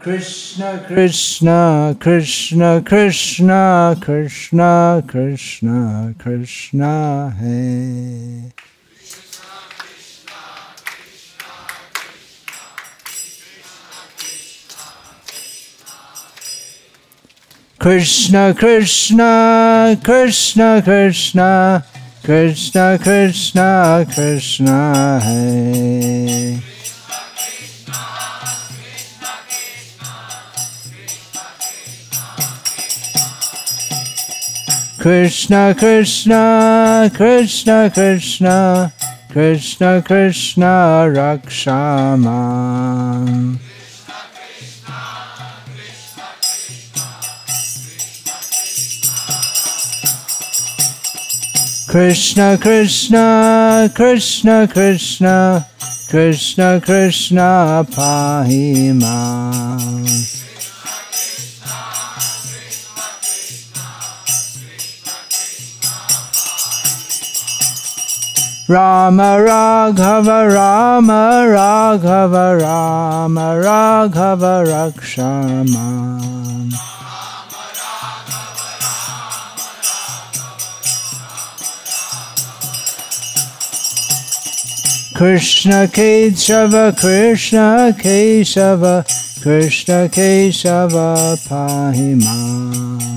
Krishna Krishna Krishna Krishna Krishna Krishna Krishna Hey Krishna Krishna Krishna Krishna Krishna Krishna Krishna Hey Krishna Krishna Krishna Krishna Krishna Krishna Rakshaman Krishna Krishna Krishna Krishna Krishna Krishna Pahimam Rama Raghava Rama Raghava Rama Raghava Rakshaman Krishna Kesava Krishna Kesava Krishna Kesava Pahimam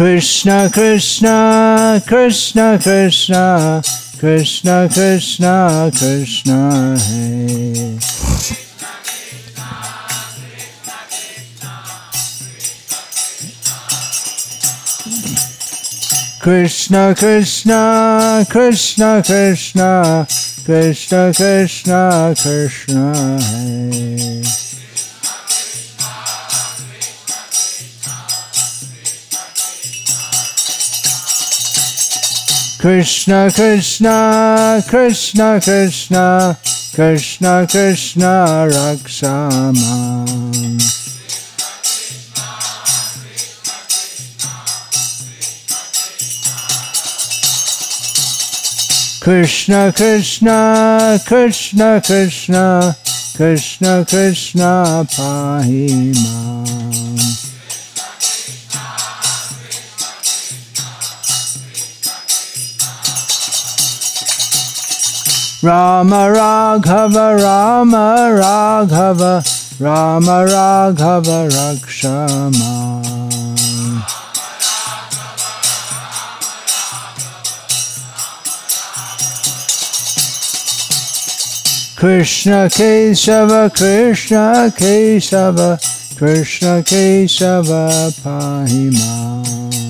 Krishna Krishna Krishna Krishna Krishna Krishna Krishna Hey Krishna Krishna Krishna Krishna Krishna Krishna Krishna Krishna Krishna Krishna Krishna Krishna Krishna Krishna Pahimam Rama Raghava Rama Raghava Rama Raghava Rakshaman Krishna Kesava Krishna Kesava Krishna Kesava Pahimam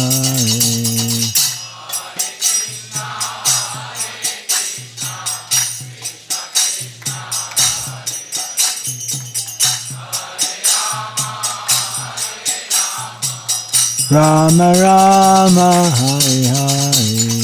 Rama Rama Hare Hare